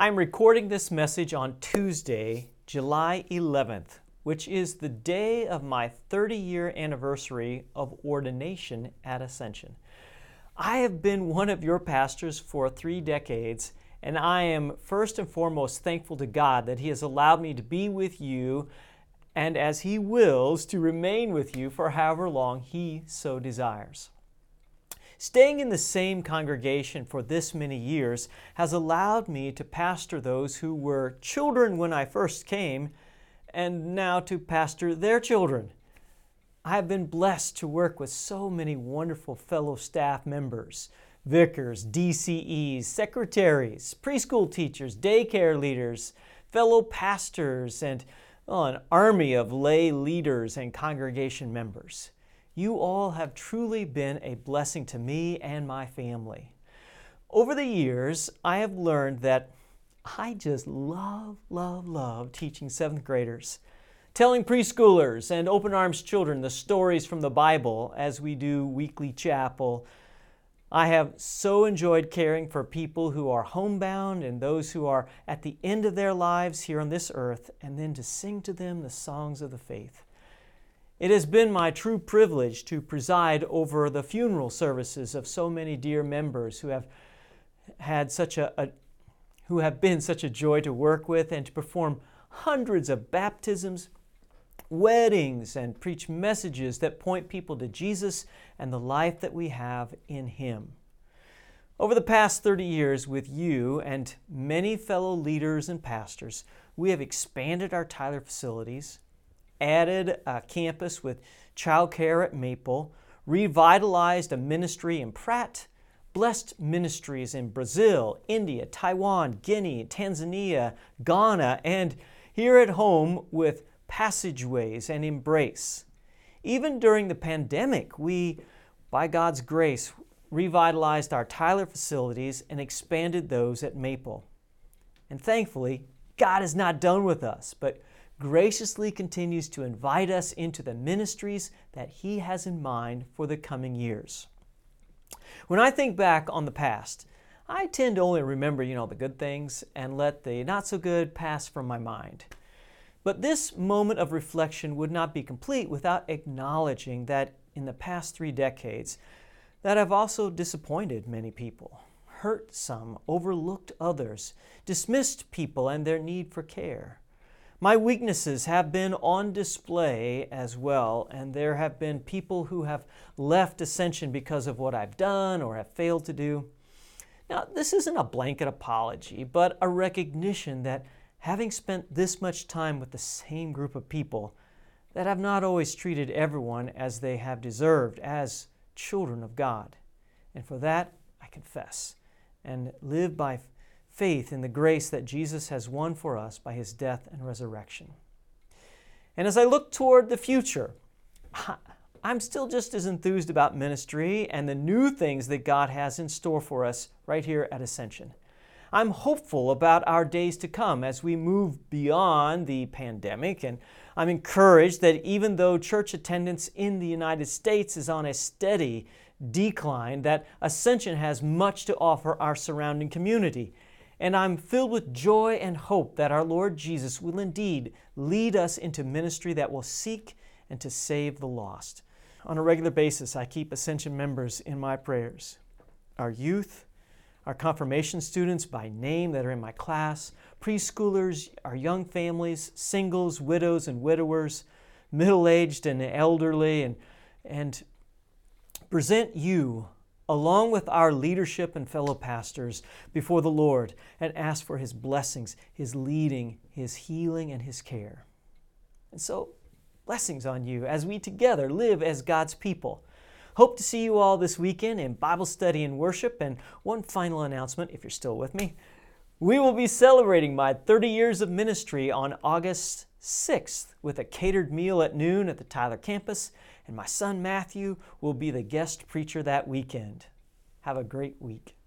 I'm recording this message on Tuesday, July 11th, which is the day of my 30 year anniversary of ordination at Ascension. I have been one of your pastors for three decades, and I am first and foremost thankful to God that He has allowed me to be with you and as He wills to remain with you for however long He so desires. Staying in the same congregation for this many years has allowed me to pastor those who were children when I first came and now to pastor their children. I have been blessed to work with so many wonderful fellow staff members vicars, DCEs, secretaries, preschool teachers, daycare leaders, fellow pastors, and oh, an army of lay leaders and congregation members. You all have truly been a blessing to me and my family. Over the years, I have learned that I just love, love, love teaching seventh graders, telling preschoolers and open arms children the stories from the Bible as we do weekly chapel. I have so enjoyed caring for people who are homebound and those who are at the end of their lives here on this earth, and then to sing to them the songs of the faith. It has been my true privilege to preside over the funeral services of so many dear members who have had such a, a who have been such a joy to work with and to perform hundreds of baptisms, weddings, and preach messages that point people to Jesus and the life that we have in Him. Over the past 30 years, with you and many fellow leaders and pastors, we have expanded our Tyler facilities, added a campus with childcare at Maple, revitalized a ministry in Pratt, blessed ministries in Brazil, India, Taiwan, Guinea, Tanzania, Ghana, and here at home with passageways and embrace. Even during the pandemic, we, by God's grace, revitalized our Tyler facilities and expanded those at Maple. And thankfully, God is not done with us, but graciously continues to invite us into the ministries that He has in mind for the coming years. When I think back on the past, I tend to only remember, you know, the good things and let the not so good pass from my mind. But this moment of reflection would not be complete without acknowledging that in the past three decades, that I've also disappointed many people, hurt some, overlooked others, dismissed people and their need for care. My weaknesses have been on display as well, and there have been people who have left Ascension because of what I've done or have failed to do. Now, this isn't a blanket apology, but a recognition that having spent this much time with the same group of people, that I've not always treated everyone as they have deserved as children of God. And for that, I confess and live by faith in the grace that Jesus has won for us by his death and resurrection. And as I look toward the future, I'm still just as enthused about ministry and the new things that God has in store for us right here at Ascension. I'm hopeful about our days to come as we move beyond the pandemic, and I'm encouraged that even though church attendance in the United States is on a steady decline, that Ascension has much to offer our surrounding community and I'm filled with joy and hope that our Lord Jesus will indeed lead us into ministry that will seek and to save the lost. On a regular basis, I keep Ascension members in my prayers. Our youth, our confirmation students by name that are in my class, preschoolers, our young families, singles, widows, and widowers, middle aged and elderly, and, and present you along with our leadership and fellow pastors, before the Lord and ask for His blessings, His leading, His healing, and His care. And so, blessings on you as we together live as God's people. Hope to see you all this weekend in Bible study and worship. And one final announcement, if you're still with me. We will be celebrating my 30 years of ministry on August 6th with a catered meal at noon at the Tyler campus, and my son Matthew will be the guest preacher that weekend. Have a great week.